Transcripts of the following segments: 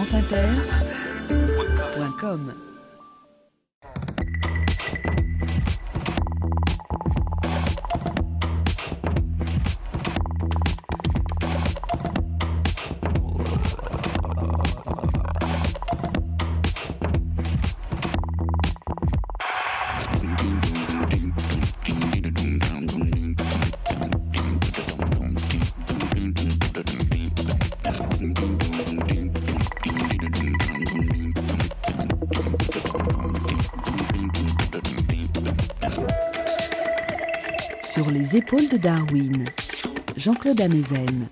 franceinter.com Sur les épaules de Darwin, Jean-Claude Amezen.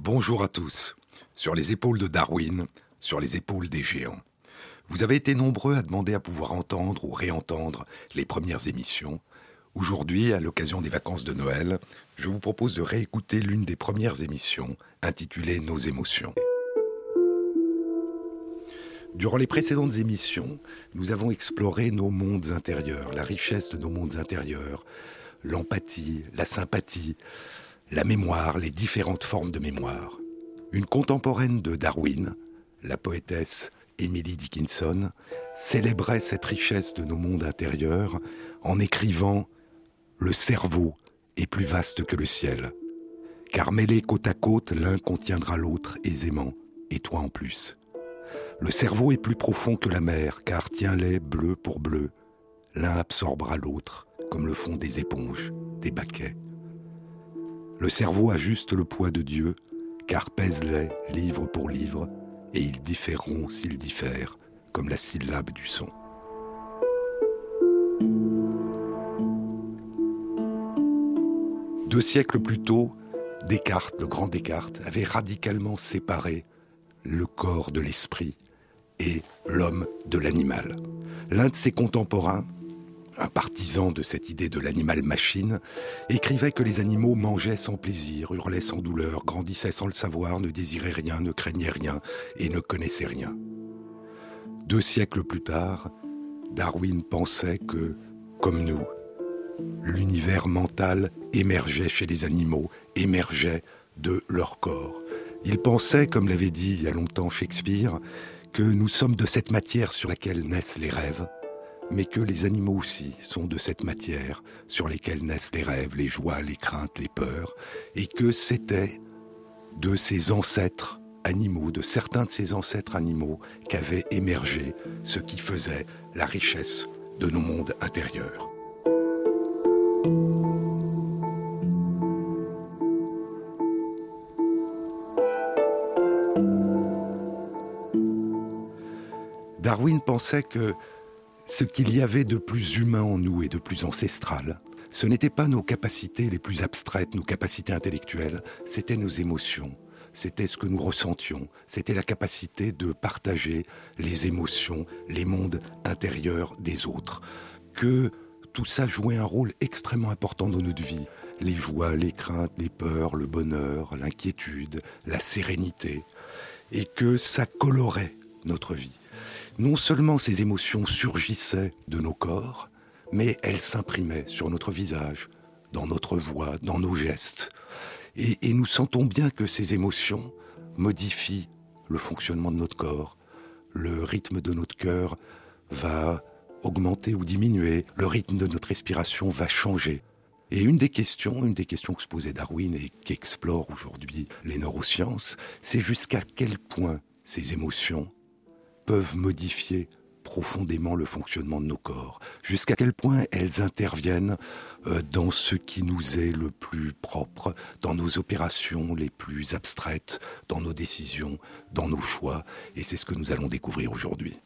Bonjour à tous. Sur les épaules de Darwin, sur les épaules des géants. Vous avez été nombreux à demander à pouvoir entendre ou réentendre les premières émissions. Aujourd'hui, à l'occasion des vacances de Noël, je vous propose de réécouter l'une des premières émissions intitulée Nos émotions. Durant les précédentes émissions, nous avons exploré nos mondes intérieurs, la richesse de nos mondes intérieurs, l'empathie, la sympathie, la mémoire, les différentes formes de mémoire. Une contemporaine de Darwin, la poétesse Emily Dickinson, célébrait cette richesse de nos mondes intérieurs en écrivant Le cerveau est plus vaste que le ciel, car mêlés côte à côte, l'un contiendra l'autre aisément, et toi en plus. Le cerveau est plus profond que la mer, car tiens-les bleu pour bleu. L'un absorbera l'autre, comme le font des éponges, des baquets. Le cerveau a juste le poids de Dieu, car pèse-les livre pour livre, et ils différeront s'ils diffèrent, comme la syllabe du son. Deux siècles plus tôt, Descartes, le grand Descartes, avait radicalement séparé le corps de l'esprit et l'homme de l'animal. L'un de ses contemporains, un partisan de cette idée de l'animal-machine, écrivait que les animaux mangeaient sans plaisir, hurlaient sans douleur, grandissaient sans le savoir, ne désiraient rien, ne craignaient rien et ne connaissaient rien. Deux siècles plus tard, Darwin pensait que, comme nous, l'univers mental émergeait chez les animaux, émergeait de leur corps. Il pensait, comme l'avait dit il y a longtemps Shakespeare, que nous sommes de cette matière sur laquelle naissent les rêves, mais que les animaux aussi sont de cette matière sur lesquelles naissent les rêves, les joies, les craintes, les peurs, et que c'était de ces ancêtres animaux, de certains de ces ancêtres animaux, qu'avait émergé ce qui faisait la richesse de nos mondes intérieurs. Darwin pensait que ce qu'il y avait de plus humain en nous et de plus ancestral, ce n'étaient pas nos capacités les plus abstraites, nos capacités intellectuelles, c'était nos émotions, c'était ce que nous ressentions, c'était la capacité de partager les émotions, les mondes intérieurs des autres. Que tout ça jouait un rôle extrêmement important dans notre vie. Les joies, les craintes, les peurs, le bonheur, l'inquiétude, la sérénité. Et que ça colorait notre vie non seulement ces émotions surgissaient de nos corps, mais elles s'imprimaient sur notre visage, dans notre voix, dans nos gestes. Et, nous sentons bien que ces émotions modifient le fonctionnement de notre corps. Le rythme de notre cœur va augmenter ou diminuer, le rythme de notre respiration va changer. Et une des questions, une des questions que se posait Darwin et qu'explorent aujourd'hui les neurosciences, c'est jusqu'à quel point ces émotions peuvent modifier profondément le fonctionnement de nos corps, jusqu'à quel point elles interviennent euh, dans ce qui nous est le plus propre, dans nos opérations les plus abstraites, dans nos décisions, dans nos choix, et c'est ce que nous allons découvrir aujourd'hui.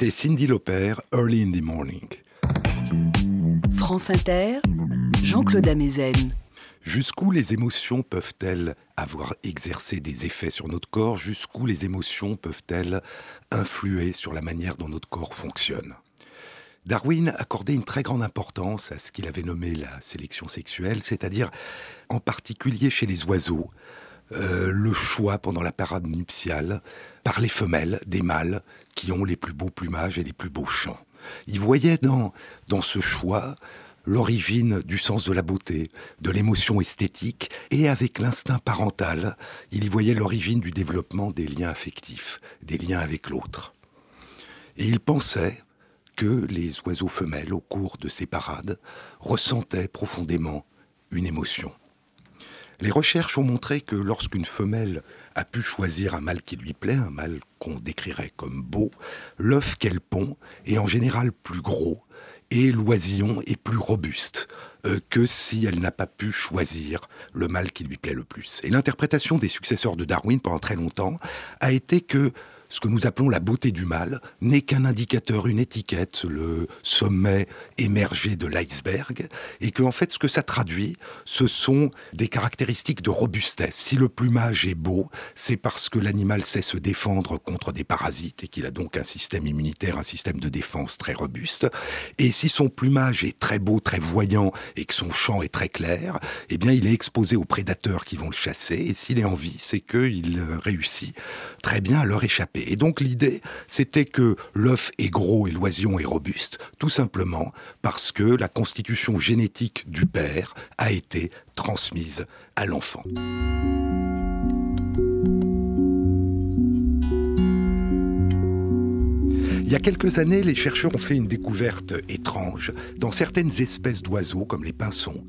C'était Cindy Lauper, Early in the Morning. France Inter, Jean-Claude Amezen. Jusqu'où les émotions peuvent-elles avoir exercé des effets sur notre corps? Jusqu'où les émotions peuvent-elles influer sur la manière dont notre corps fonctionne? Darwin accordait une très grande importance à ce qu'il avait nommé la sélection sexuelle, c'est-à-dire en particulier chez les oiseaux, euh, le choix pendant la parade nuptiale par les femelles des mâles qui ont les plus beaux plumages et les plus beaux chants. Il voyait dans, dans ce choix l'origine du sens de la beauté, de l'émotion esthétique, et avec l'instinct parental, il y voyait l'origine du développement des liens affectifs, des liens avec l'autre. Et il pensait que les oiseaux femelles, au cours de ces parades, ressentaient profondément une émotion. Les recherches ont montré que lorsqu'une femelle a pu choisir un mâle qui lui plaît, un mâle qu'on décrirait comme beau, l'œuf qu'elle pond est en général plus gros et l'oisillon est plus robuste euh, que si elle n'a pas pu choisir le mâle qui lui plaît le plus. Et l'interprétation des successeurs de Darwin pendant très longtemps a été que ce que nous appelons la beauté du mâle n'est qu'un indicateur, une étiquette, le sommet émergé de l'iceberg, et que en fait ce que ça traduit, ce sont des caractéristiques de robustesse. Si le plumage est beau, c'est parce que l'animal sait se défendre contre des parasites et qu'il a donc un système immunitaire, un système de défense très robuste. Et si son plumage est très beau, très voyant et que son chant est très clair, eh bien il est exposé aux prédateurs qui vont le chasser. Et s'il est en vie, c'est qu'il réussit très bien à leur échapper. Et donc l'idée, c'était que l'œuf est gros et l'oisillon est robuste, tout simplement parce que la constitution génétique du père a été transmise à l'enfant. Il y a quelques années, les chercheurs ont fait une découverte étrange. Dans certaines espèces d'oiseaux, comme les pinsons,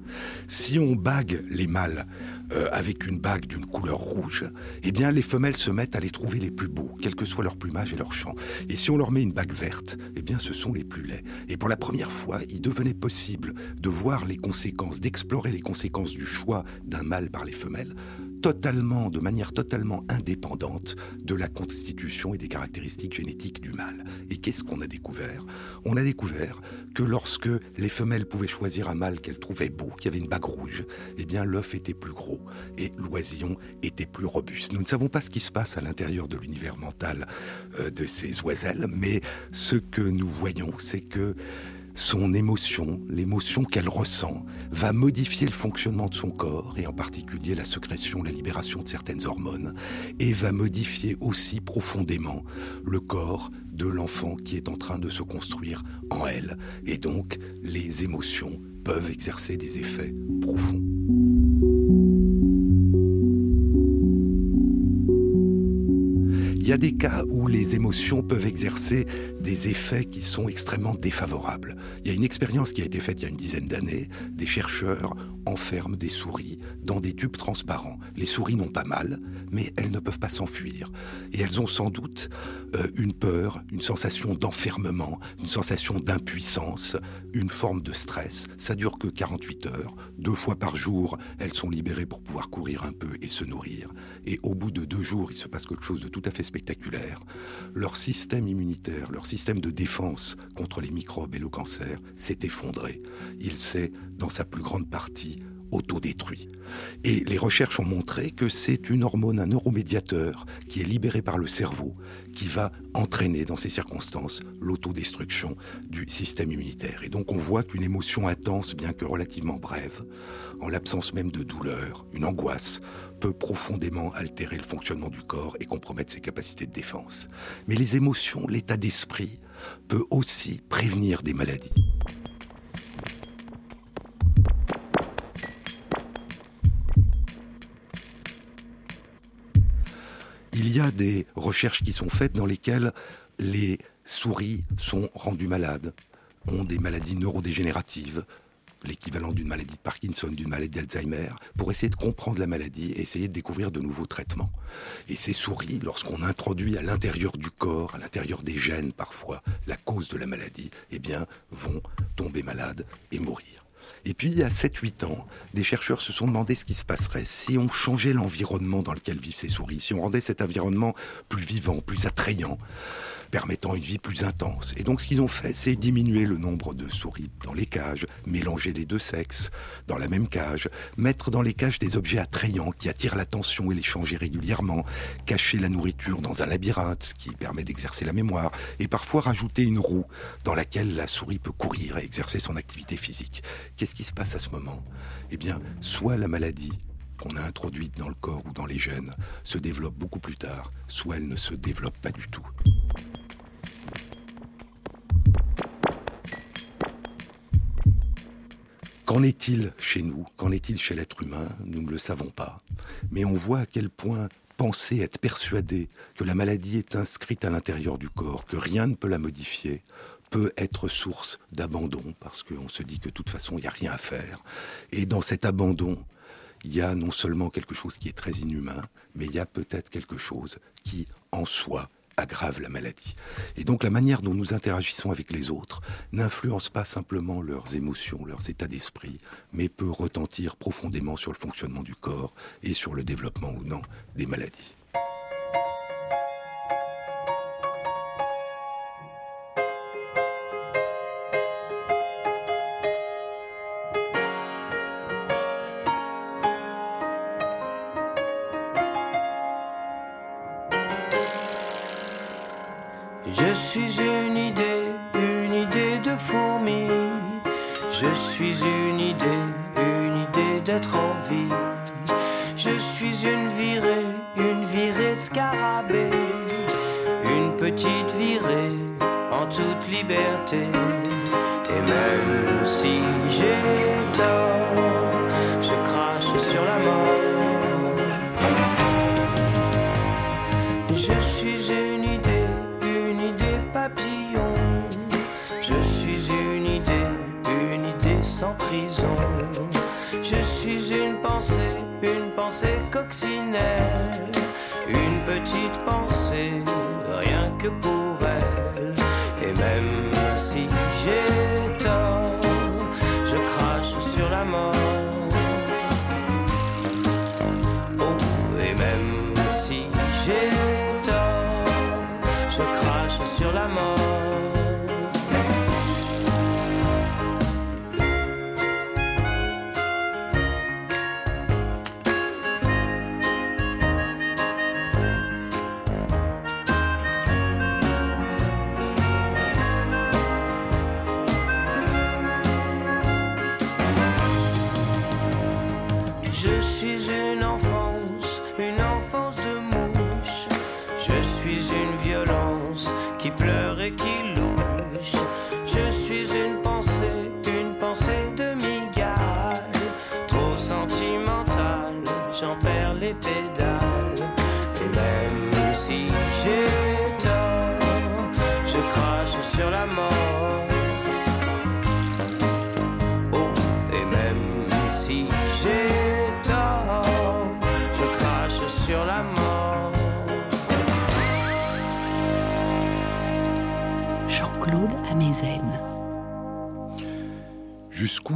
si on bague les mâles euh, avec une bague d'une couleur rouge, eh bien les femelles se mettent à les trouver les plus beaux, quel que soit leur plumage et leur chant. Et si on leur met une bague verte, eh bien ce sont les plus laids. Et pour la première fois, il devenait possible de voir les conséquences, d'explorer les conséquences du choix d'un mâle par les femelles totalement, de manière totalement indépendante de la constitution et des caractéristiques génétiques du mâle. Et qu'est-ce qu'on a découvert? On a découvert que lorsque les femelles pouvaient choisir un mâle qu'elles trouvaient beau, qui avait une bague rouge, eh bien l'œuf était plus gros et l'oisillon était plus robuste. Nous ne savons pas ce qui se passe à l'intérieur de l'univers mental euh, de ces oiselles, mais ce que nous voyons, c'est que son émotion, l'émotion qu'elle ressent, va modifier le fonctionnement de son corps, et en particulier la sécrétion, la libération de certaines hormones, et va modifier aussi profondément le corps de l'enfant qui est en train de se construire en elle. Et donc, les émotions peuvent exercer des effets profonds. Y a des cas où les émotions peuvent exercer des effets qui sont extrêmement défavorables. Il y a une expérience qui a été faite il y a une dizaine d'années. Des chercheurs enferment des souris dans des tubes transparents. Les souris n'ont pas mal, mais elles ne peuvent pas s'enfuir. Et elles ont sans doute euh, une peur, une sensation d'enfermement, une sensation d'impuissance, une forme de stress. Ça dure que 48 heures. Deux fois par jour, elles sont libérées pour pouvoir courir un peu et se nourrir. Et au bout de deux jours, il se passe quelque chose de tout à fait Leur système immunitaire, leur système de défense contre les microbes et le cancer s'est effondré. Il s'est, dans sa plus grande partie, autodétruit. Et les recherches ont montré que c'est une hormone, un neuromédiateur qui est libéré par le cerveau, qui va entraîner dans ces circonstances l'autodestruction du système immunitaire. Et donc on voit qu'une émotion intense, bien que relativement brève, en l'absence même de douleur, une angoisse, peut profondément altérer le fonctionnement du corps et compromettre ses capacités de défense. Mais les émotions, l'état d'esprit, peut aussi prévenir des maladies. Il y a des recherches qui sont faites dans lesquelles les souris sont rendues malades, ont des maladies neurodégénératives, l'équivalent d'une maladie de Parkinson, d'une maladie d'Alzheimer, pour essayer de comprendre la maladie et essayer de découvrir de nouveaux traitements. Et ces souris, lorsqu'on introduit à l'intérieur du corps, à l'intérieur des gènes parfois, la cause de la maladie, eh bien, vont tomber malades et mourir. Et puis, il y a 7-8 ans, des chercheurs se sont demandé ce qui se passerait si on changeait l'environnement dans lequel vivent ces souris, si on rendait cet environnement plus vivant, plus attrayant permettant une vie plus intense. Et donc ce qu'ils ont fait, c'est diminuer le nombre de souris dans les cages, mélanger les deux sexes dans la même cage, mettre dans les cages des objets attrayants qui attirent l'attention et les changer régulièrement, cacher la nourriture dans un labyrinthe, ce qui permet d'exercer la mémoire, et parfois rajouter une roue dans laquelle la souris peut courir et exercer son activité physique. Qu'est-ce qui se passe à ce moment? Eh bien, soit la maladie qu'on a introduite dans le corps ou dans les gènes se développe beaucoup plus tard, soit elle ne se développe pas du tout. Qu'en est-il chez nous? Qu'en est-il chez l'être humain? Nous ne le savons pas. Mais on voit à quel point penser, être persuadé que la maladie est inscrite à l'intérieur du corps, que rien ne peut la modifier, peut être source d'abandon, parce qu'on se dit que de toute façon, il n'y a rien à faire. Et dans cet abandon, il y a non seulement quelque chose qui est très inhumain, mais il y a peut-être quelque chose qui, en soi, aggrave la maladie. Et donc la manière dont nous interagissons avec les autres n'influence pas simplement leurs émotions, leurs états d'esprit, mais peut retentir profondément sur le fonctionnement du corps et sur le développement ou non des maladies. Je suis une violence qui pleure et qui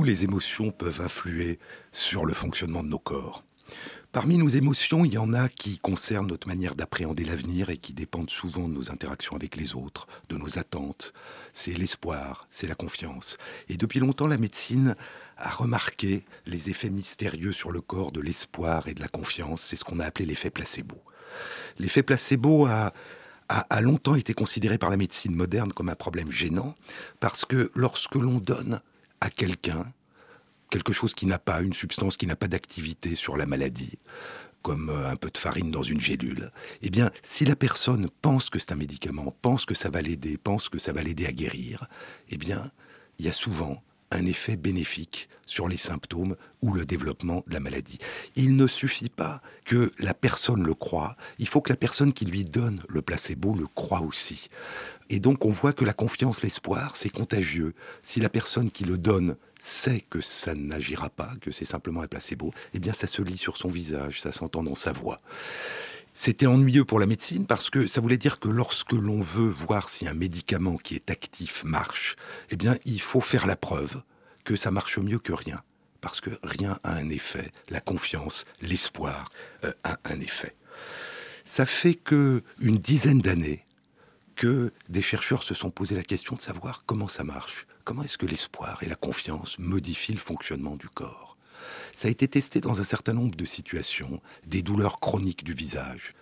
Les émotions peuvent influer sur le fonctionnement de nos corps. Parmi nos émotions, il y en a qui concernent notre manière d'appréhender l'avenir et qui dépendent souvent de nos interactions avec les autres, de nos attentes. C'est l'espoir, c'est la confiance. Et depuis longtemps, la médecine a remarqué les effets mystérieux sur le corps de l'espoir et de la confiance. C'est ce qu'on a appelé l'effet placebo. L'effet placebo a, a longtemps été considéré par la médecine moderne comme un problème gênant, parce que lorsque l'on donne à quelqu'un quelque chose qui n'a pas, une substance qui n'a pas d'activité sur la maladie, comme euh, un peu de farine dans une gélule, eh bien, si la personne pense que c'est un médicament, pense que ça va l'aider, pense que ça va l'aider à guérir, eh bien, il y a souvent un effet bénéfique sur les symptômes ou le développement de la maladie. Il ne suffit pas que la personne le croie, il faut que la personne qui lui donne le placebo le croie aussi. Et donc on voit que la confiance, l'espoir, c'est contagieux. Si la personne qui le donne sait que ça n'agira pas, que c'est simplement un placebo, eh bien ça se lit sur son visage, ça s'entend dans sa voix. C'était ennuyeux pour la médecine parce que ça voulait dire que lorsque l'on veut voir si un médicament qui est actif marche, eh bien il faut faire la preuve que ça marche mieux que rien. Parce que rien a un effet. La confiance, l'espoir euh, a un effet. Ça fait que une dizaine d'années que des chercheurs se sont posé la question de savoir comment ça marche. Comment est-ce que l'espoir et la confiance modifient le fonctionnement du corps? Ça a été testé dans un certain nombre de situations, des douleurs chroniques du visage.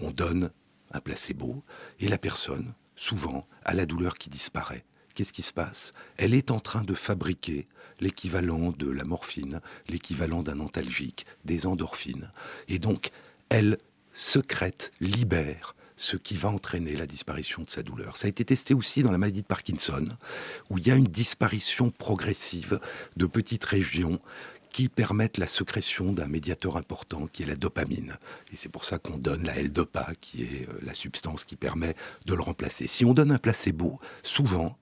On donne un placebo et la personne, souvent, a la douleur qui disparaît. Qu'est-ce qui se passe? Elle est en train de fabriquer l'équivalent de la morphine, l'équivalent d'un antalgique, des endorphines. Et donc, elle secrète, libère ce qui va entraîner la disparition de sa douleur. Ça a été testé aussi dans la maladie de Parkinson, où il y a une disparition progressive de petites régions qui permettent la sécrétion d'un médiateur important qui est la dopamine. Et c'est pour ça qu'on donne la L-Dopa, qui est euh, la substance qui permet de le remplacer. Si on donne un placebo, souvent,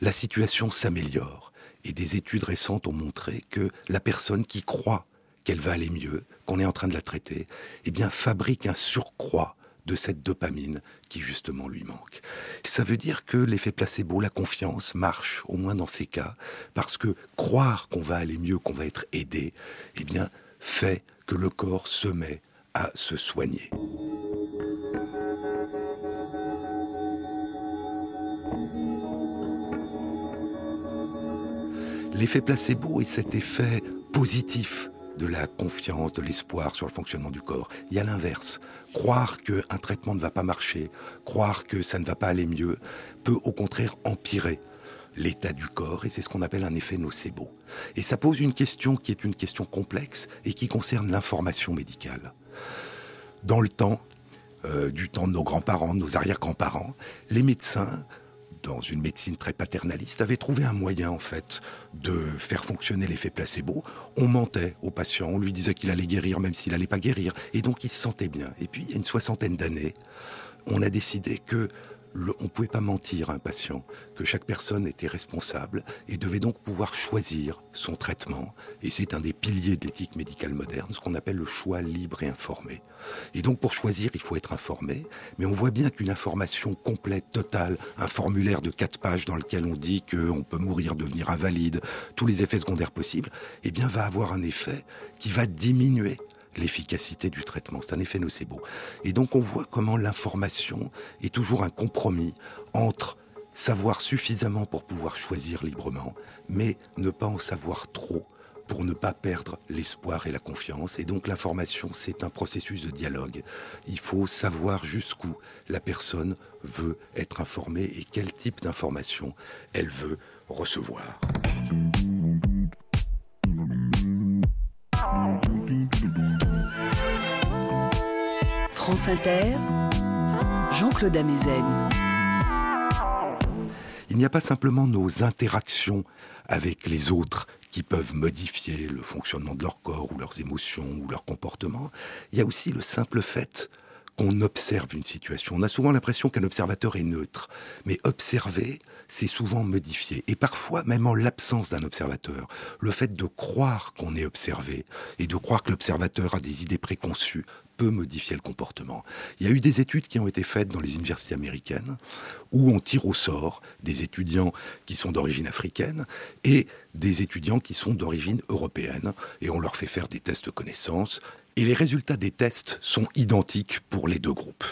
la situation s'améliore. Et des études récentes ont montré que la personne qui croit qu'elle va aller mieux, qu'on est en train de la traiter, eh bien, fabrique un surcroît de cette dopamine qui justement lui manque. Ça veut dire que l'effet placebo, la confiance, marche, au moins dans ces cas, parce que croire qu'on va aller mieux, qu'on va être aidé, eh bien, fait que le corps se met à se soigner. L'effet placebo est cet effet positif de la confiance, de l'espoir sur le fonctionnement du corps. Il y a l'inverse. Croire qu'un traitement ne va pas marcher, croire que ça ne va pas aller mieux, peut au contraire empirer l'état du corps, et c'est ce qu'on appelle un effet nocebo. Et ça pose une question qui est une question complexe et qui concerne l'information médicale. Dans le temps, euh, du temps de nos grands-parents, de nos arrière-grands-parents, les médecins dans une médecine très paternaliste, avait trouvé un moyen, en fait, de faire fonctionner l'effet placebo. On mentait au patient, on lui disait qu'il allait guérir, même s'il n'allait pas guérir. Et donc, il se sentait bien. Et puis, il y a une soixantaine d'années, on a décidé que on ne pouvait pas mentir à un patient, que chaque personne était responsable et devait donc pouvoir choisir son traitement. Et c'est un des piliers de l'éthique médicale moderne, ce qu'on appelle le choix libre et informé. Et donc pour choisir, il faut être informé, mais on voit bien qu'une information complète, totale, un formulaire de quatre pages dans lequel on dit qu'on peut mourir, devenir invalide, tous les effets secondaires possibles, eh bien va avoir un effet qui va diminuer l'efficacité du traitement. C'est un effet nocebo. Et donc on voit comment l'information est toujours un compromis entre savoir suffisamment pour pouvoir choisir librement, mais ne pas en savoir trop pour ne pas perdre l'espoir et la confiance. Et donc l'information, c'est un processus de dialogue. Il faut savoir jusqu'où la personne veut être informée et quel type d'information elle veut recevoir. France Inter, Jean-Claude Amezen. Il n'y a pas simplement nos interactions avec les autres qui peuvent modifier le fonctionnement de leur corps ou leurs émotions ou leur comportement. Il y a aussi le simple fait qu'on observe une situation. On a souvent l'impression qu'un observateur est neutre, mais observer, c'est souvent modifier. Et parfois, même en l'absence d'un observateur, le fait de croire qu'on est observé et de croire que l'observateur a des idées préconçues peut modifier le comportement. Il y a eu des études qui ont été faites dans les universités américaines où on tire au sort des étudiants qui sont d'origine africaine et des étudiants qui sont d'origine européenne et on leur fait faire des tests de connaissances et les résultats des tests sont identiques pour les deux groupes.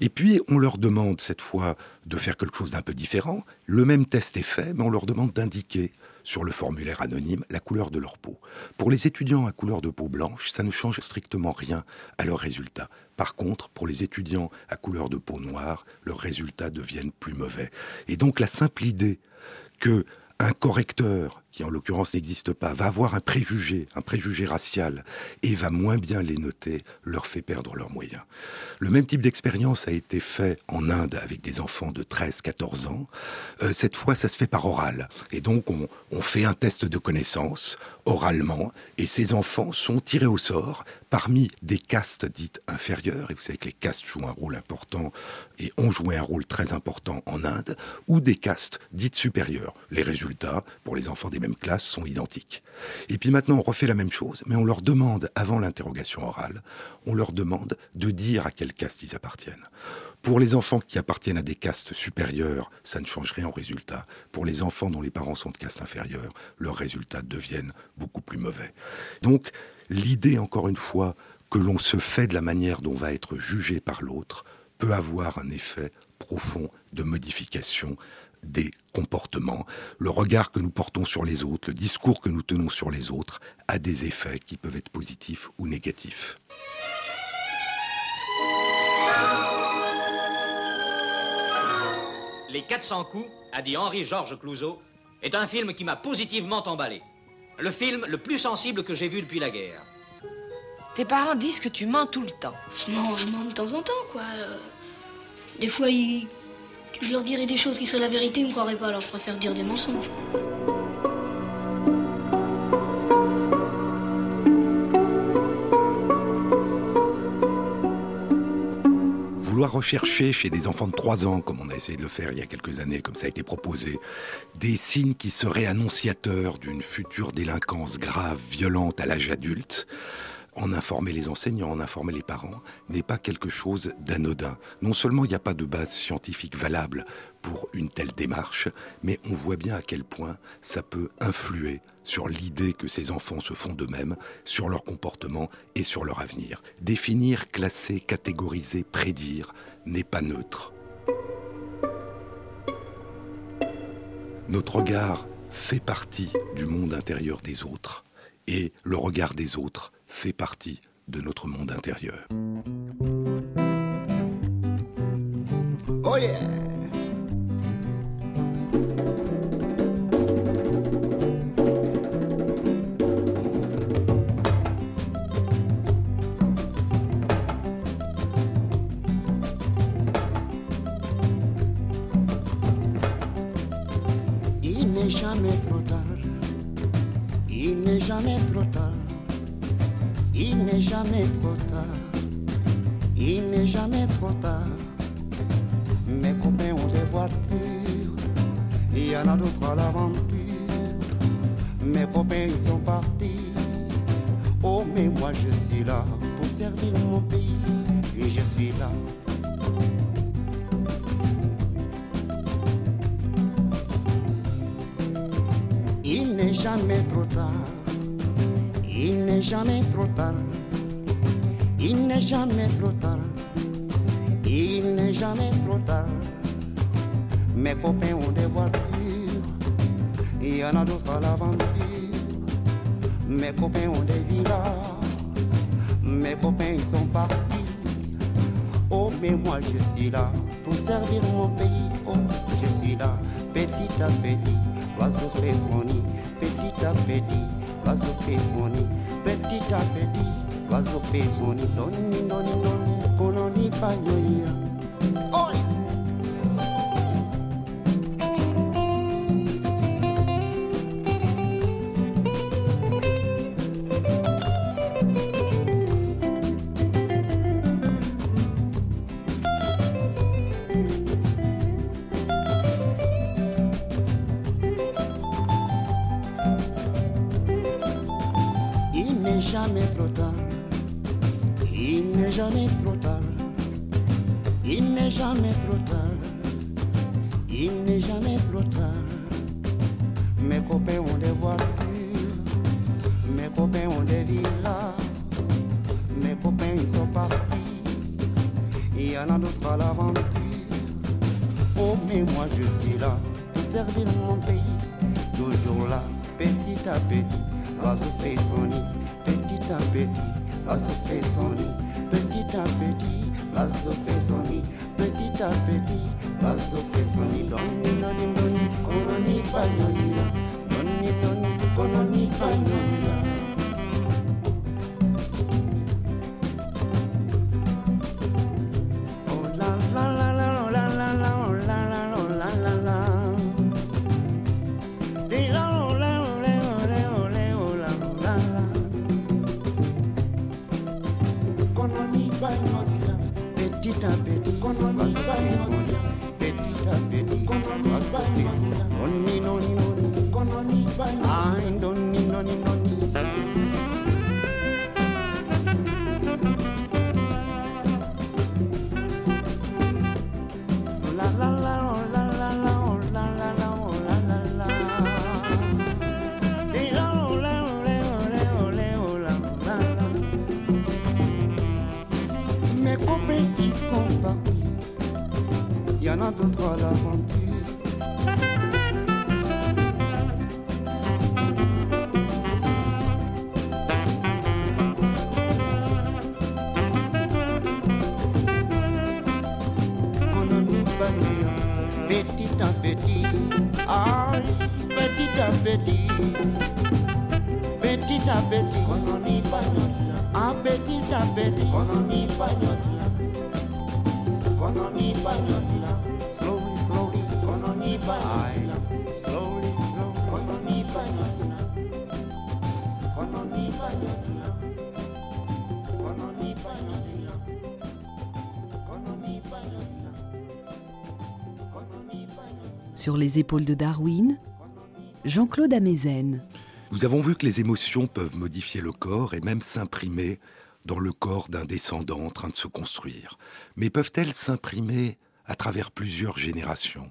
Et puis, on leur demande cette fois de faire quelque chose d'un peu différent. Le même test est fait, mais on leur demande d'indiquer sur le formulaire anonyme la couleur de leur peau. Pour les étudiants à couleur de peau blanche, ça ne change strictement rien à leurs résultats. Par contre, pour les étudiants à couleur de peau noire, leurs résultats deviennent plus mauvais. Et donc la simple idée que un correcteur, qui en l'occurrence n'existe pas, va avoir un préjugé, un préjugé racial, et va moins bien les noter, leur fait perdre leurs moyens. Le même type d'expérience a été fait en Inde avec des enfants de 13-14 ans. Euh, cette fois, ça se fait par oral. Et donc, on, on fait un test de connaissance oralement, et ces enfants sont tirés au sort parmi des castes dites inférieures, et vous savez que les castes jouent un rôle important, et ont joué un rôle très important en Inde, ou des castes dites supérieures. Les résultats, pour les enfants des mêmes classes, sont identiques. Et puis maintenant, on refait la même chose, mais on leur demande, avant l'interrogation orale, on leur demande de dire à quelle caste ils appartiennent. Pour les enfants qui appartiennent à des castes supérieures, ça ne change rien au résultat. Pour les enfants dont les parents sont de caste inférieure, leurs résultats deviennent beaucoup plus mauvais. Donc, l'idée, encore une fois, que l'on se fait de la manière dont va être jugé par l'autre peut avoir un effet profond de modification des comportements. Le regard que nous portons sur les autres, le discours que nous tenons sur les autres a des effets qui peuvent être positifs ou négatifs. Les 400 coups, a dit Henri-Georges Clouzot, est un film qui m'a positivement emballé. Le film le plus sensible que j'ai vu depuis la guerre. Tes parents disent que tu mens tout le temps. Non, je mens de temps en temps, quoi. Des fois, ils- je leur dirais des choses qui seraient la vérité, ils me croiraient pas, alors je préfère dire des mensonges. Vouloir rechercher chez des enfants de 3 ans, comme on a essayé de le faire il y a quelques années, comme ça a été proposé, des signes qui seraient annonciateurs d'une future délinquance grave, violente à l'âge adulte, en informer les enseignants, en informer les parents, n'est pas quelque chose d'anodin. Non seulement il n'y a pas de base scientifique valable pour une telle démarche, mais on voit bien à quel point ça peut influer sur l'idée que ces enfants se font d'eux-mêmes, sur leur comportement et sur leur avenir. Définir, classer, catégoriser, prédire n'est pas neutre. Notre regard fait partie du monde intérieur des autres et le regard des autres fait partie de notre monde intérieur. Oh yeah! Il n'est jamais trop tard. Il n'est jamais trop tard. Il n'est jamais trop tard. Il n'est jamais trop tard. Mes copains voitures, il y en a d'autres à l'aventure. Mes copains ils sont partis. Oh mais moi je suis là pour servir mon pays. Et je suis là. Il n'est jamais trop tard. Il n'est jamais trop tard. Il n'est jamais trop tard. Il n'est jamais trop tard. Mes copains ont des voitures. Il y en a d'autres à l'aventure. Mes copains ont des villas. Mes copains ils sont partis. Oh mais moi je suis là pour servir mon pays. Oh je suis là petit à petit. L'oiseau fait son nid petit à petit. L'oiseau fait son nid petit à petit. L'oiseau fait son nid. Noni noni noni kononi Il n'est jamais trop tard. Il n'est jamais trop tard. Mes copains ont des voitures. Mes copains ont des villas. Mes copains ils sont partis. Il y en a d'autres à l'aventure. Oh mais moi je suis là pour servir mon pays. Toujours là, petit à petit. L'oiseau fait son nid, petit à petit. L'oiseau fait son nid, petit à petit. L'oiseau fait son nid, petit à petit. L'oiseau fait son nid. Doni, doni, doni, kononi panyoira. Doni, doni, kononi panyoira. Petit slowly, slowly, slowly, slowly. Sur les épaules de Darwin, Jean-Claude Amezen. Nous avons vu que les émotions peuvent modifier le corps et même s'imprimer dans le corps d'un descendant en train de se construire. Mais peuvent-elles s'imprimer à travers plusieurs générations?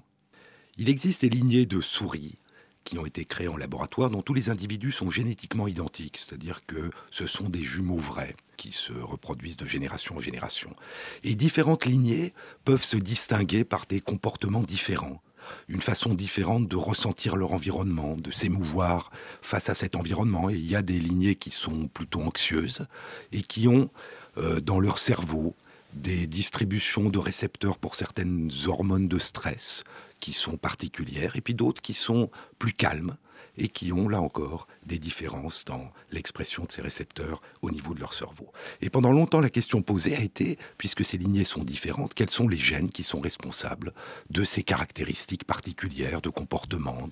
Il existe des lignées de souris qui ont été créées en laboratoire dont tous les individus sont génétiquement identiques, c'est-à-dire que ce sont des jumeaux vrais qui se reproduisent de génération en génération. Et différentes lignées peuvent se distinguer par des comportements différents une façon différente de ressentir leur environnement, de s'émouvoir face à cet environnement. Et il y a des lignées qui sont plutôt anxieuses et qui ont euh, dans leur cerveau des distributions de récepteurs pour certaines hormones de stress qui sont particulières, et puis d'autres qui sont plus calmes et qui ont là encore des différences dans l'expression de ces récepteurs au niveau de leur cerveau. Et pendant longtemps, la question posée a été, puisque ces lignées sont différentes, quels sont les gènes qui sont responsables de ces caractéristiques particulières de comportement,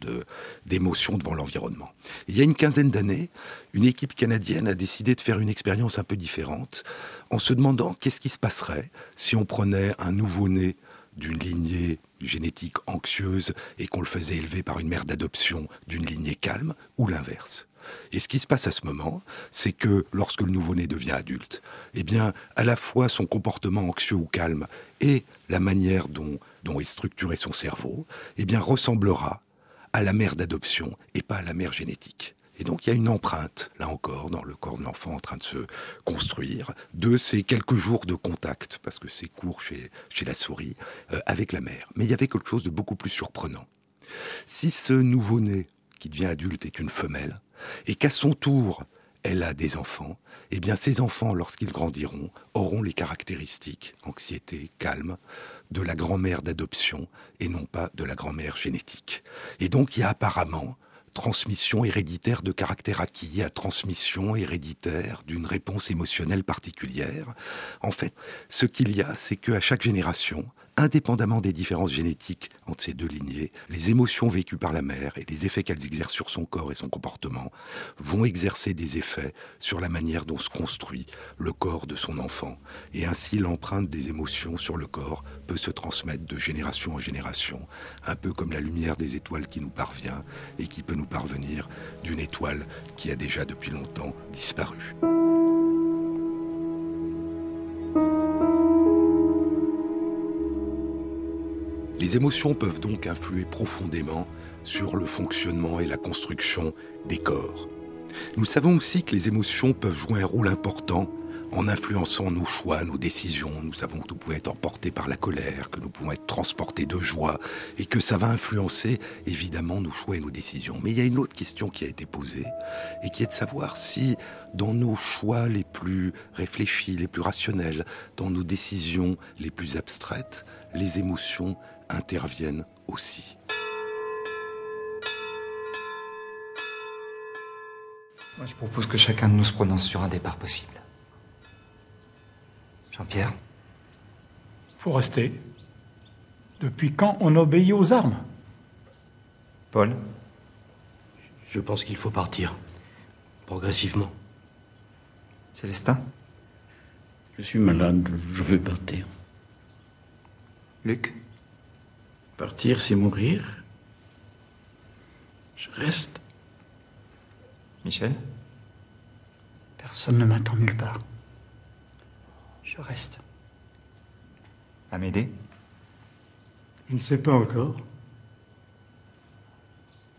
d'émotion devant l'environnement? Il y a une quinzaine d'années, une équipe canadienne a décidé de faire une expérience un peu différente en se demandant qu'est-ce qui se passerait si on prenait un nouveau-né d'une lignée génétique anxieuse et qu'on le faisait élever par une mère d'adoption d'une lignée calme, ou l'inverse. Et ce qui se passe à ce moment, c'est que lorsque le nouveau-né devient adulte, eh bien, à la fois son comportement anxieux ou calme et la manière dont, est structuré son cerveau, eh bien, ressemblera à la mère d'adoption et pas à la mère génétique. Et donc il y a une empreinte, là encore, dans le corps de l'enfant en train de se construire, de ces quelques jours de contact, parce que c'est court chez, la souris, euh, avec la mère. Mais il y avait quelque chose de beaucoup plus surprenant. Si ce nouveau-né qui devient adulte est une femelle, et qu'à son tour, elle a des enfants, eh bien ces enfants, lorsqu'ils grandiront, auront les caractéristiques, anxiété, calme, de la grand-mère d'adoption et non pas de la grand-mère génétique. Et donc il y a apparemment transmission héréditaire de caractère acquis à transmission héréditaire d'une réponse émotionnelle particulière. En fait, ce qu'il y a, c'est qu'à chaque génération, indépendamment des différences génétiques entre ces deux lignées, les émotions vécues par la mère et les effets qu'elles exercent sur son corps et son comportement vont exercer des effets sur la manière dont se construit le corps de son enfant. Et ainsi, l'empreinte des émotions sur le corps peut se transmettre de génération en génération, un peu comme la lumière des étoiles qui nous parvient et qui peut nous parvenir d'une étoile qui a déjà depuis longtemps disparu. Les émotions peuvent donc influer profondément sur le fonctionnement et la construction des corps. Nous savons aussi que les émotions peuvent jouer un rôle important en influençant nos choix, nos décisions. Nous savons que nous pouvons être emportés par la colère, que nous pouvons être transportés de joie, et que ça va influencer évidemment nos choix et nos décisions. Mais il y a une autre question qui a été posée, et qui est de savoir si dans nos choix les plus réfléchis, les plus rationnels, dans nos décisions les plus abstraites, les émotions interviennent aussi. Moi, je propose que chacun de nous se prononce sur un départ possible. Jean-Pierre Faut rester. Depuis quand on obéit aux armes? Paul Je pense qu'il faut partir. Progressivement. Célestin Je suis malade, je veux partir. Luc Partir, c'est mourir. Je reste. Michel? Personne ne m'attend nulle part. Je reste. Amédée? Je ne sais pas encore.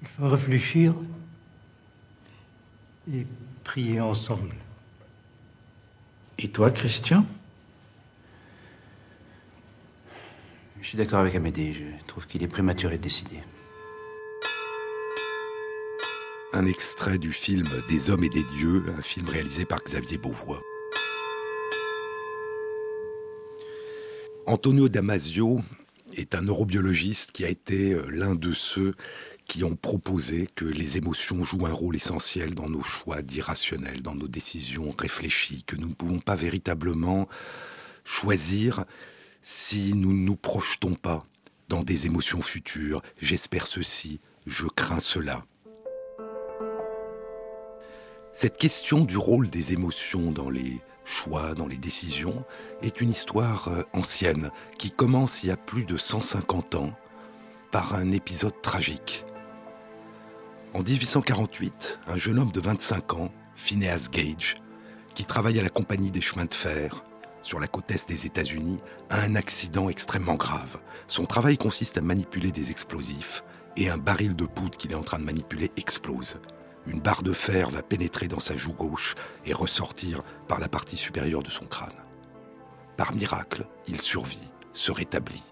Il faut réfléchir et prier ensemble. Et toi, Christian? Je suis d'accord avec Amédée. Je trouve qu'il est prématuré de décider. Un extrait du film Des hommes et des dieux, un film réalisé par Xavier Beauvois. Antonio Damasio est un neurobiologiste qui a été euh, l'un de ceux qui ont proposé que les émotions jouent un rôle essentiel dans nos choix d'irrationnels, dans nos décisions réfléchies, que nous ne pouvons pas véritablement choisir si nous ne nous projetons pas dans des émotions futures. J'espère ceci, je crains cela. Cette question du rôle des émotions dans les choix, dans les décisions, est une histoire euh, ancienne qui commence il y a plus de 150 ans par un épisode tragique. En 1848, un jeune homme de 25 ans, Phineas Gage, qui travaille à la compagnie des chemins de fer sur la côte est des États-Unis, a un accident extrêmement grave. Son travail consiste à manipuler des explosifs et un baril de poudre qu'il est en train de manipuler explose. Une barre de fer va pénétrer dans sa joue gauche et ressortir par la partie supérieure de son crâne. Par miracle, il survit, se rétablit.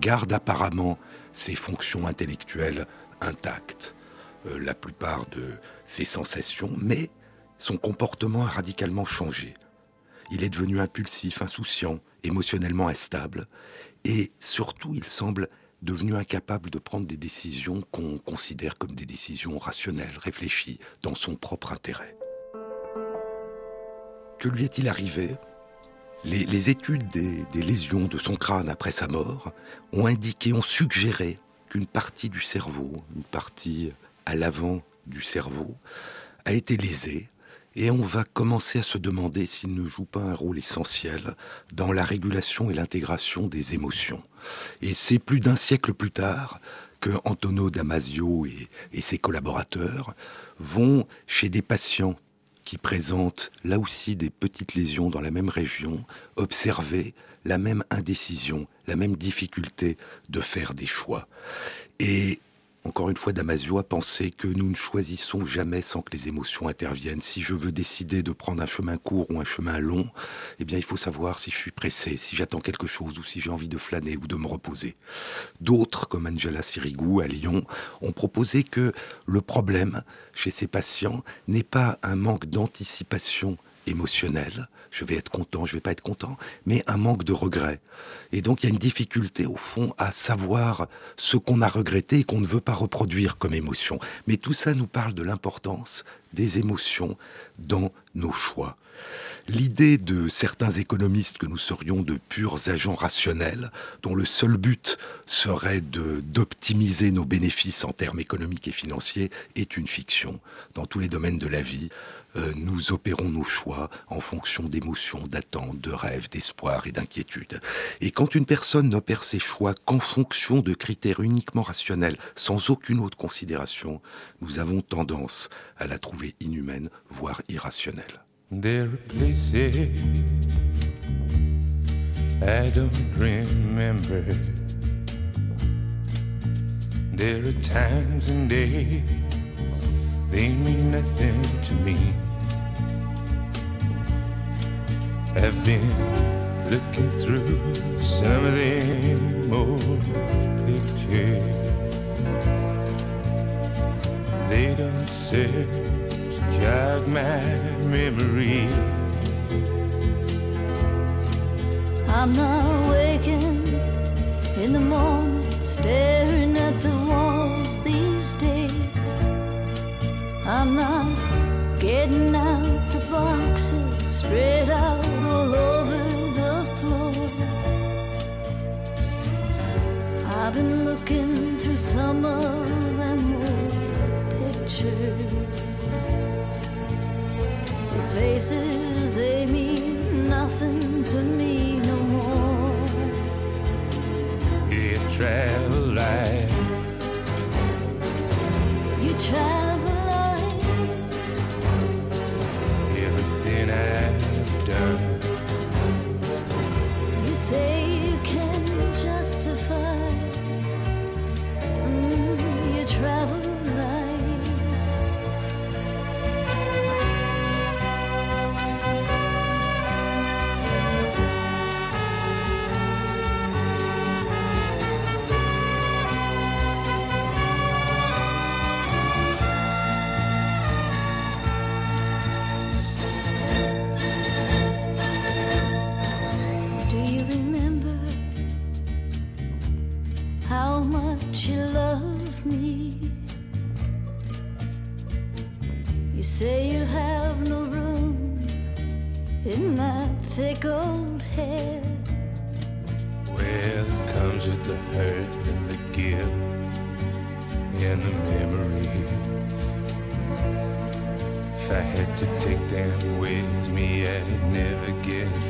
Garde apparemment ses fonctions intellectuelles intactes, euh, la plupart de ses sensations, mais son comportement a radicalement changé. Il est devenu impulsif, insouciant, émotionnellement instable, et surtout il semble devenu incapable de prendre des décisions qu'on considère comme des décisions rationnelles, réfléchies, dans son propre intérêt. Que lui est-il arrivé? Les, études des, des lésions de son crâne après sa mort ont indiqué, ont suggéré qu'une partie du cerveau, une partie à l'avant du cerveau, a été lésée Et on va commencer à se demander s'il ne joue pas un rôle essentiel dans la régulation et l'intégration des émotions. Et c'est plus d'un siècle plus tard que Antonio Damasio et, et ses collaborateurs vont chez des patients qui présentent là aussi des petites lésions dans la même région, observer la même indécision, la même difficulté de faire des choix. Et encore une fois, Damasio a pensé que nous ne choisissons jamais sans que les émotions interviennent. Si je veux décider de prendre un chemin court ou un chemin long, eh bien, il faut savoir si je suis pressé, si j'attends quelque chose ou si j'ai envie de flâner ou de me reposer. D'autres, comme Angela Sirigu à Lyon, ont proposé que le problème chez ces patients n'est pas un manque d'anticipation émotionnelle, je vais être content, je vais pas être content, mais un manque de regret. Et donc il y a une difficulté au fond à savoir ce qu'on a regretté et qu'on ne veut pas reproduire comme émotion. Mais tout ça nous parle de l'importance des émotions dans nos choix. L'idée de certains économistes que nous serions de purs agents rationnels, dont le seul but serait d'optimiser nos bénéfices en termes économiques et financiers, est une fiction. Dans tous les domaines de la vie, euh, nous opérons nos choix en fonction d'émotions, d'attentes, de rêves, d'espoir et d'inquiétudes. Et quand une personne n'opère ses choix qu'en fonction de critères uniquement rationnels, sans aucune autre considération, nous avons tendance à la trouver inhumaine, voire irrationnelle. There I don't remember. There are times and days they mean nothing to me. I've been looking through some of them old pictures. They don't serve to jog my memory. I'm not waking in the morning, staring at the walls these days. I'm not getting out been looking through some of them old pictures. Those faces, they mean nothing to me no more. You travel light,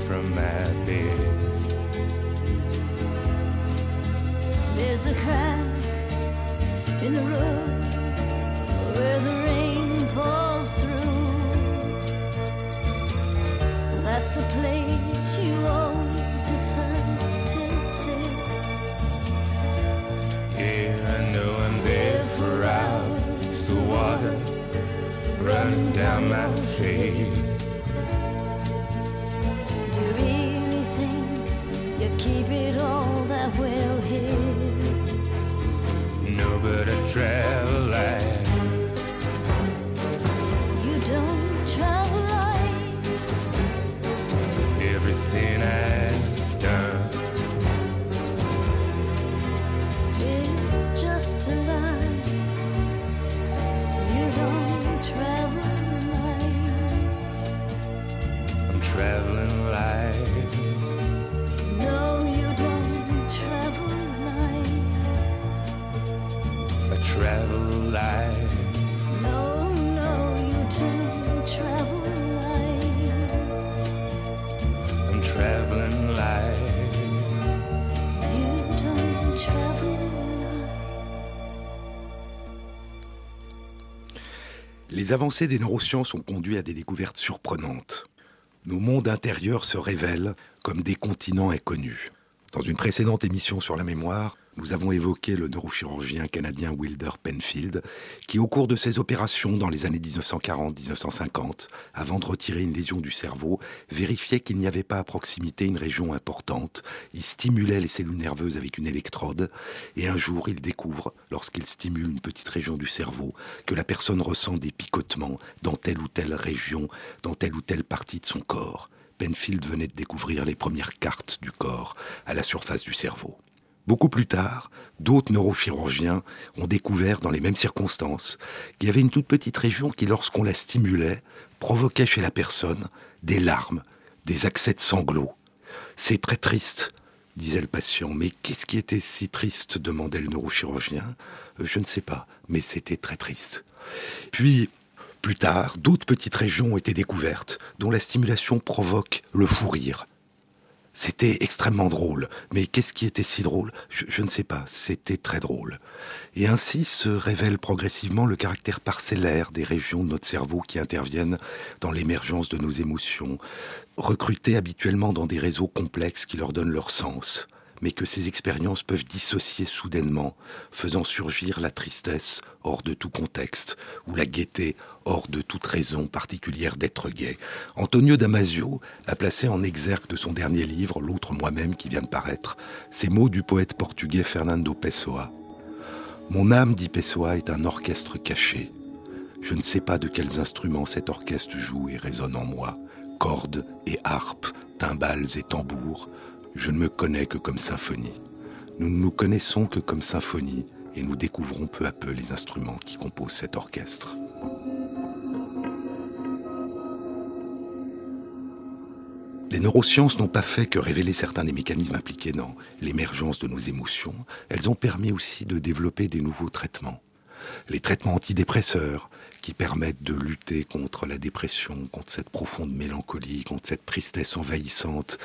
from my bed. There's a crack in the road where the rain pours through. That's the place you always decide to sit. Yeah, I know I'm there for hours. The water running down my face. Les avancées des neurosciences ont conduit à des découvertes surprenantes. Nos mondes intérieurs se révèlent comme des continents inconnus. Dans une précédente émission sur la mémoire, nous avons évoqué le neurochirurgien canadien Wilder Penfield, qui au cours de ses opérations dans les années 1940-1950, avant de retirer une lésion du cerveau, vérifiait qu'il n'y avait pas à proximité une région importante. Il stimulait les cellules nerveuses avec une électrode, et un jour il découvre, lorsqu'il stimule une petite région du cerveau, que la personne ressent des picotements dans telle ou telle région, dans telle ou telle partie de son corps. Penfield venait de découvrir les premières cartes du corps à la surface du cerveau. Beaucoup plus tard, d'autres neurochirurgiens ont découvert dans les mêmes circonstances qu'il y avait une toute petite région qui, lorsqu'on la stimulait, provoquait chez la personne des larmes, des accès de sanglots. C'est très triste, disait le patient. Mais qu'est-ce qui était si triste? demandait le neurochirurgien. Euh, Je ne sais pas, mais c'était très triste. Puis, plus tard, d'autres petites régions ont été découvertes, dont la stimulation provoque le fou rire. C'était extrêmement drôle. Mais qu'est-ce qui était si drôle? Je, ne sais pas. C'était très drôle. Et ainsi se révèle progressivement le caractère parcellaire des régions de notre cerveau qui interviennent dans l'émergence de nos émotions, recrutées habituellement dans des réseaux complexes qui leur donnent leur sens mais que ces expériences peuvent dissocier soudainement, faisant surgir la tristesse hors de tout contexte, ou la gaieté hors de toute raison particulière d'être gai. Antonio Damasio a placé en exergue de son dernier livre, L'autre moi-même qui vient de paraître, ces mots du poète portugais Fernando Pessoa. Mon âme, dit Pessoa, est un orchestre caché. Je ne sais pas de quels instruments cet orchestre joue et résonne en moi. Cordes et harpes, timbales et tambours, je ne me connais que comme symphonie. Nous ne nous connaissons que comme symphonie et nous découvrons peu à peu les instruments qui composent cet orchestre. Les neurosciences n'ont pas fait que révéler certains des mécanismes impliqués dans l'émergence de nos émotions, elles ont permis aussi de développer des nouveaux traitements. Les traitements antidépresseurs, qui permettent de lutter contre la dépression, contre cette profonde mélancolie, contre cette tristesse envahissante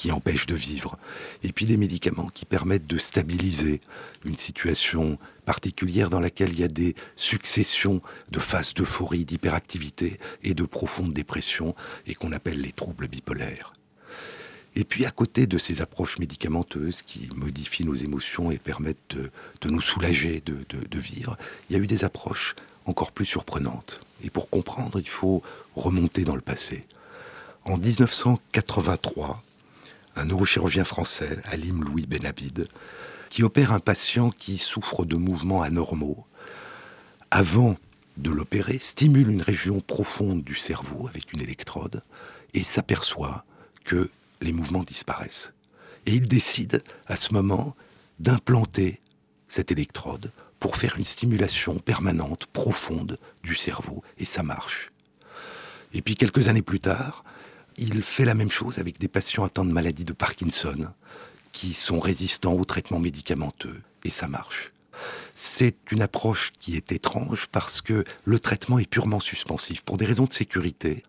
qui empêche de vivre. Et puis des médicaments qui permettent de stabiliser une situation particulière dans laquelle il y a des successions de phases d'euphorie, d'hyperactivité et de profonde dépression et qu'on appelle les troubles bipolaires. Et puis à côté de ces approches médicamenteuses qui modifient nos émotions et permettent de, nous soulager, de vivre, il y a eu des approches encore plus surprenantes. Et pour comprendre, il faut remonter dans le passé. En 1983, un neurochirurgien français, Alim Louis Benabid, qui opère un patient qui souffre de mouvements anormaux, avant de l'opérer, stimule une région profonde du cerveau avec une électrode et s'aperçoit que les mouvements disparaissent. Et il décide à ce moment d'implanter cette électrode pour faire une stimulation permanente, profonde du cerveau, et ça marche. Et puis quelques années plus tard, il fait la même chose avec des patients atteints de maladie de Parkinson, qui sont résistants aux traitements médicamenteux, et ça marche. C'est une approche qui est étrange parce que le traitement est purement suspensif. Pour des raisons de sécurité,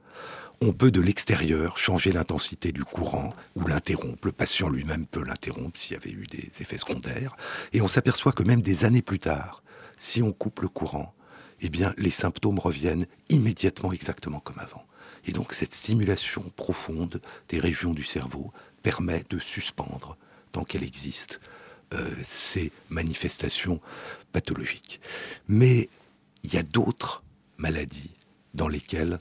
on peut de l'extérieur changer l'intensité du courant ou l'interrompre. Le patient lui-même peut l'interrompre s'il y avait eu des effets secondaires. Et on s'aperçoit que même des années plus tard, si on coupe le courant, eh bien, les symptômes reviennent immédiatement exactement comme avant. Et donc, cette stimulation profonde des régions du cerveau permet de suspendre, tant qu'elle existe, euh, ces manifestations pathologiques. Mais il y a d'autres maladies dans lesquelles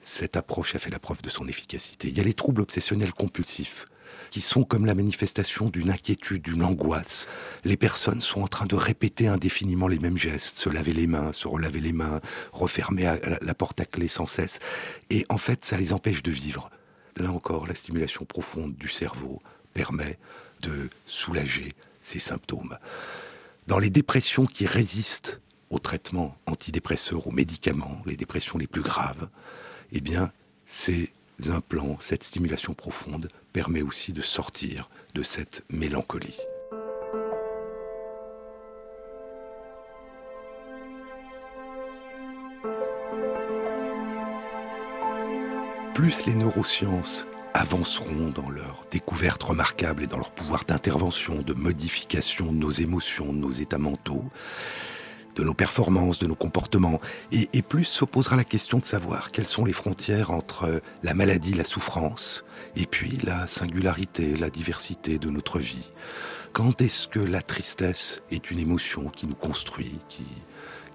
cette approche a fait la preuve de son efficacité. Il y a les troubles obsessionnels compulsifs, qui sont comme la manifestation d'une inquiétude, d'une angoisse. Les personnes sont en train de répéter indéfiniment les mêmes gestes, se laver les mains, se relaver les mains, refermer la porte à clé sans cesse. Et en fait, ça les empêche de vivre. Là encore, la stimulation profonde du cerveau permet de soulager ces symptômes. Dans les dépressions qui résistent aux traitements antidépresseurs, aux médicaments, les dépressions les plus graves, eh bien, ces implants, cette stimulation profonde permet aussi de sortir de cette mélancolie. Plus les neurosciences avanceront dans leurs découvertes remarquables et dans leur pouvoir d'intervention, de modification de nos émotions, de nos états mentaux, de nos performances, de nos comportements. Et, et plus se posera la question de savoir quelles sont les frontières entre la maladie, la souffrance, et puis la singularité, la diversité de notre vie. Quand est-ce que la tristesse est une émotion qui nous construit, qui,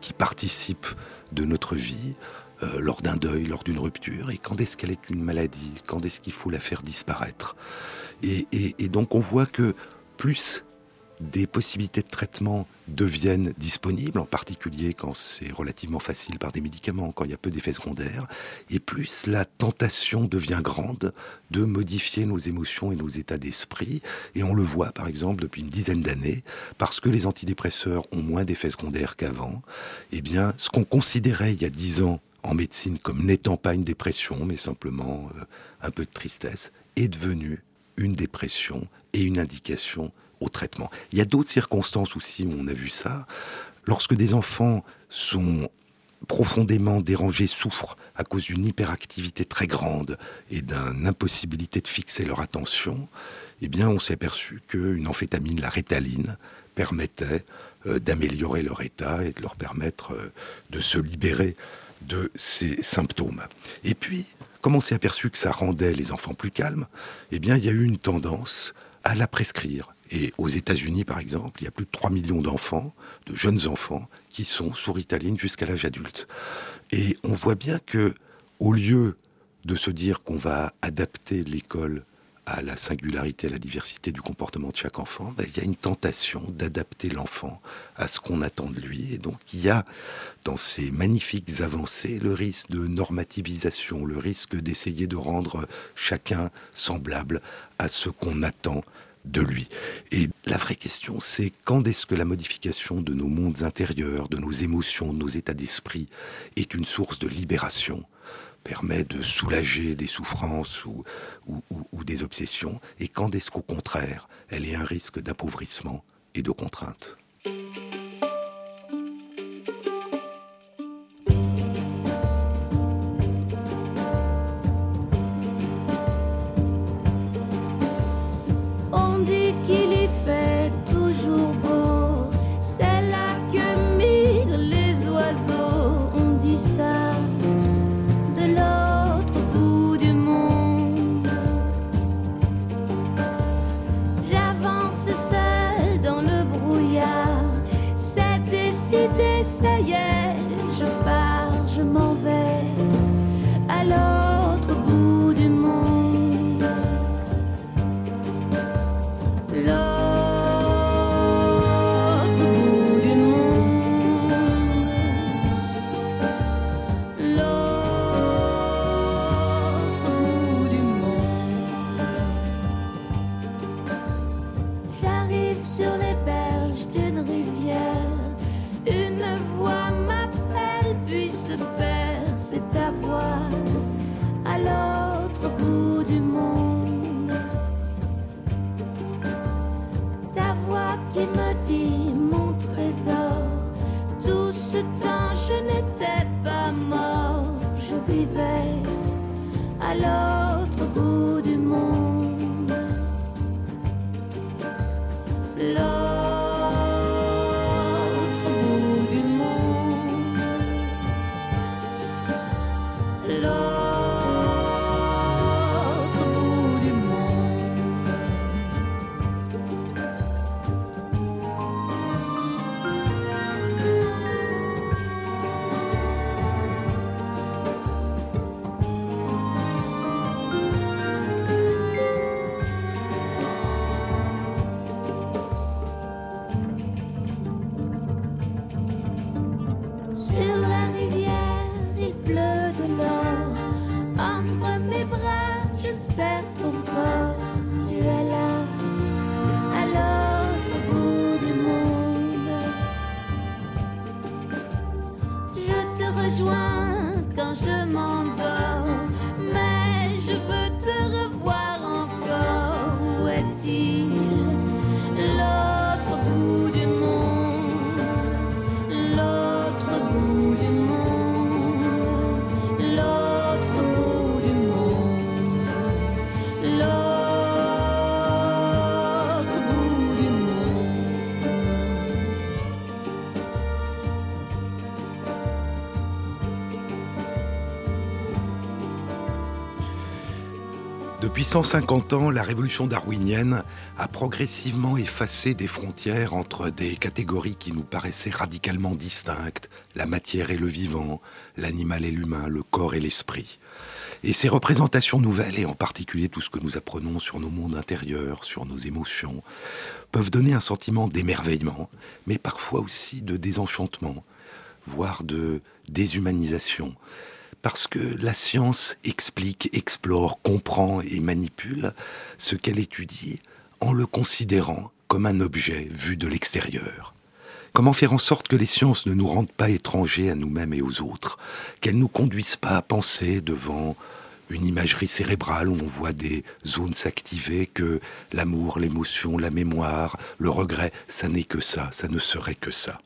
qui participe de notre vie euh, lors d'un deuil, lors d'une rupture, et quand est-ce qu'elle est une maladie, quand est-ce qu'il faut la faire disparaître? Et, et- et donc on voit que plus des possibilités de traitement deviennent disponibles, en particulier quand c'est relativement facile par des médicaments, quand il y a peu d'effets secondaires, et plus la tentation devient grande de modifier nos émotions et nos états d'esprit. Et on le voit, par exemple, depuis une dizaine d'années, parce que les antidépresseurs ont moins d'effets secondaires qu'avant, eh bien, ce qu'on considérait il y a dix ans en médecine comme n'étant pas une dépression, mais simplement euh, un peu de tristesse, est devenu une dépression et une indication Il y a d'autres circonstances aussi où on a vu ça. Lorsque des enfants sont profondément dérangés, souffrent à cause d'une hyperactivité très grande et d'une impossibilité de fixer leur attention, eh bien, on s'est aperçu qu'une amphétamine, la rétaline, permettait euh, d'améliorer leur état et de leur permettre euh, de se libérer de ces symptômes. Et puis, comme on s'est aperçu que ça rendait les enfants plus calmes, eh bien, il y a eu une tendance à la prescrire. Et aux États-Unis, par exemple, il y a plus de 3 millions d'enfants, de jeunes enfants, qui sont sous Ritaline jusqu'à l'âge adulte. Et on voit bien que, au lieu de se dire qu'on va adapter l'école à la singularité, à la diversité du comportement de chaque enfant, ben, il y a une tentation d'adapter l'enfant à ce qu'on attend de lui. Et donc il y a dans ces magnifiques avancées le risque de normativisation, le risque d'essayer de rendre chacun semblable à ce qu'on attend de lui. Et la vraie question, c'est quand est-ce que la modification de nos mondes intérieurs, de nos émotions, de nos états d'esprit est une source de libération permet de soulager des souffrances ou, des obsessions, et quand est-ce qu'au contraire, elle est un risque d'appauvrissement et de contrainte? 150 ans, la révolution darwinienne a progressivement effacé des frontières entre des catégories qui nous paraissaient radicalement distinctes, la matière et le vivant, l'animal et l'humain, le corps et l'esprit. Et ces représentations nouvelles, et en particulier tout ce que nous apprenons sur nos mondes intérieurs, sur nos émotions, peuvent donner un sentiment d'émerveillement, mais parfois aussi de désenchantement, voire de déshumanisation. Parce que la science explique, explore, comprend et manipule ce qu'elle étudie en le considérant comme un objet vu de l'extérieur. Comment faire en sorte que les sciences ne nous rendent pas étrangers à nous-mêmes et aux autres, qu'elles ne nous conduisent pas à penser devant une imagerie cérébrale où on voit des zones s'activer, que l'amour, l'émotion, la mémoire, le regret, ça n'est que ça, ça ne serait que ça.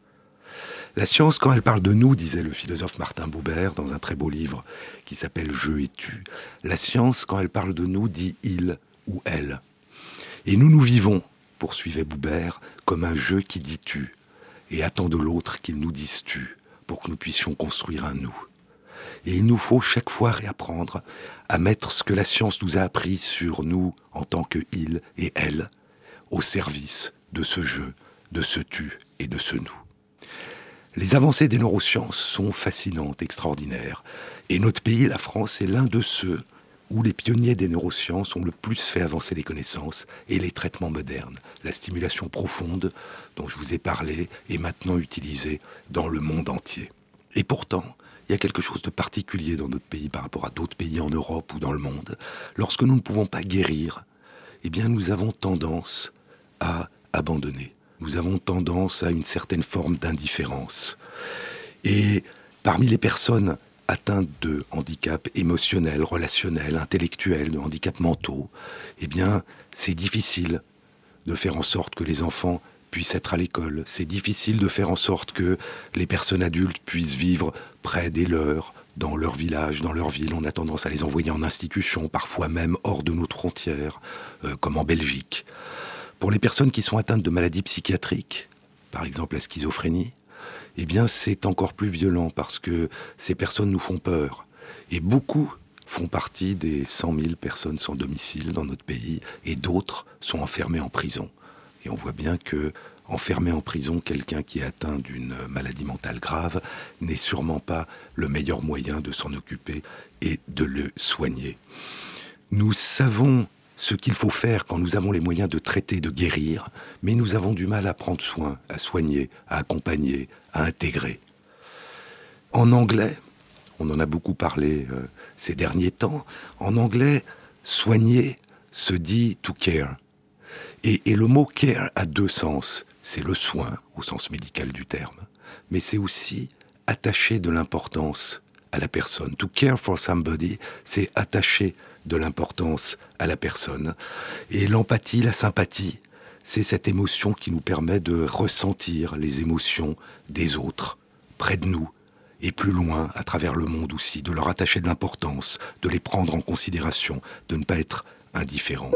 La science, quand elle parle de nous, disait le philosophe Martin Buber dans un très beau livre qui s'appelle Je et tu, la science, quand elle parle de nous, dit il ou elle. Et nous, nous vivons, poursuivait Buber, comme un jeu qui dit tu, et attend de l'autre qu'il nous dise tu, pour que nous puissions construire un nous. Et il nous faut chaque fois réapprendre à mettre ce que la science nous a appris sur nous en tant que il et elle au service de ce jeu, de ce tu et de ce nous. Les avancées des neurosciences sont fascinantes, extraordinaires. Et notre pays, la France, est l'un de ceux où les pionniers des neurosciences ont le plus fait avancer les connaissances et les traitements modernes. La stimulation profonde dont je vous ai parlé est maintenant utilisée dans le monde entier. Et pourtant, il y a quelque chose de particulier dans notre pays par rapport à d'autres pays en Europe ou dans le monde. Lorsque nous ne pouvons pas guérir, eh bien nous avons tendance à abandonner. Nous avons tendance à une certaine forme d'indifférence. Et parmi les personnes atteintes de handicap émotionnel, relationnel, intellectuel, de handicap mentaux, eh bien, c'est difficile de faire en sorte que les enfants puissent être à l'école. C'est difficile de faire en sorte que les personnes adultes puissent vivre près des leurs, dans leur village, dans leur ville. On a tendance à les envoyer en institution, parfois même hors de notre frontières, euh, comme en Belgique. Pour les personnes qui sont atteintes de maladies psychiatriques, par exemple la schizophrénie, eh bien c'est encore plus violent parce que ces personnes nous font peur. Et beaucoup font partie des 100 000 personnes sans domicile dans notre pays et d'autres sont enfermées en prison. Et on voit bien que enfermer en prison quelqu'un qui est atteint d'une maladie mentale grave n'est sûrement pas le meilleur moyen de s'en occuper et de le soigner. Nous savons ce qu'il faut faire quand nous avons les moyens de traiter, de guérir, mais nous avons du mal à prendre soin, à soigner, à accompagner, à intégrer. En anglais, on en a beaucoup parlé euh, ces derniers temps, en anglais, soigner se dit to care. Et, et le mot care a deux sens. C'est le soin, au sens médical du terme, mais c'est aussi attacher de l'importance à la personne. To care for somebody, c'est attacher de l'importance à la personne. Et l'empathie, la sympathie, c'est cette émotion qui nous permet de ressentir les émotions des autres, près de nous, et plus loin, à travers le monde aussi, de leur attacher de l'importance, de les prendre en considération, de ne pas être indifférent.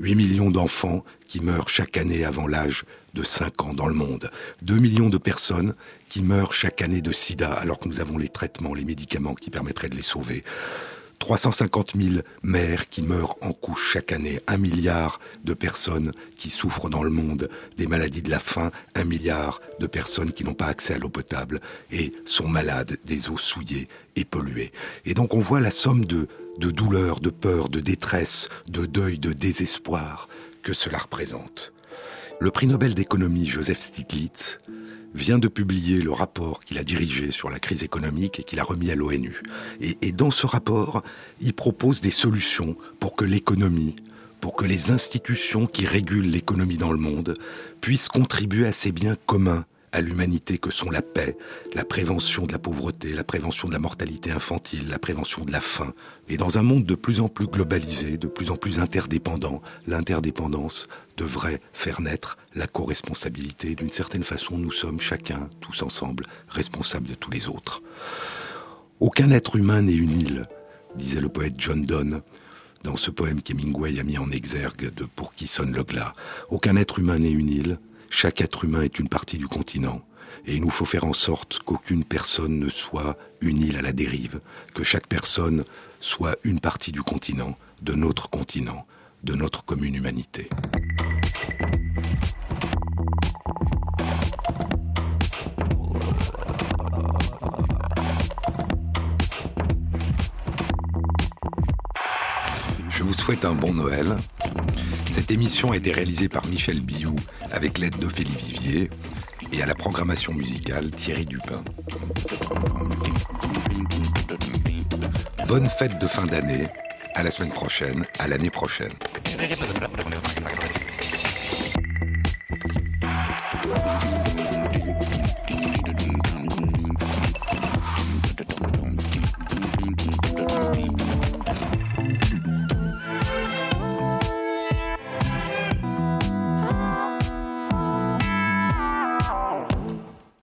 8 millions d'enfants qui meurent chaque année avant l'âge de 5 ans dans le monde. 2 millions de personnes qui meurent chaque année de sida alors que nous avons les traitements, les médicaments qui permettraient de les sauver. 350 000 mères qui meurent en couche chaque année, un milliard de personnes qui souffrent dans le monde des maladies de la faim, un milliard de personnes qui n'ont pas accès à l'eau potable et sont malades des eaux souillées et polluées. Et donc on voit la somme de, de douleur, de peur, de détresse, de deuil, de désespoir que cela représente. Le prix Nobel d'économie Joseph Stiglitz vient de publier le rapport qu'il a dirigé sur la crise économique et qu'il a remis à l'ONU. Et, et, dans ce rapport, il propose des solutions pour que l'économie, pour que les institutions qui régulent l'économie dans le monde puissent contribuer à ces biens communs à l'humanité que sont la paix, la prévention de la pauvreté, la prévention de la mortalité infantile, la prévention de la faim. Et dans un monde de plus en plus globalisé, de plus en plus interdépendant, l'interdépendance devrait faire naître la co-responsabilité. D'une certaine façon, nous sommes chacun, tous ensemble, responsables de tous les autres. Aucun être humain n'est une île, disait le poète John Donne dans ce poème qu'Hemingway a mis en exergue de Pour qui sonne le glas. Aucun être humain n'est une île, chaque être humain est une partie du continent. Et il nous faut faire en sorte qu'aucune personne ne soit une île à la dérive, que chaque personne soit une partie du continent, de notre continent, de notre commune humanité. Je vous souhaite un bon Noël. Cette émission a été réalisée par Michel Biou avec l'aide d'Ophélie Vivier et à la programmation musicale Thierry Dupin. Bonne fête de fin d'année, à la semaine prochaine, à l'année prochaine.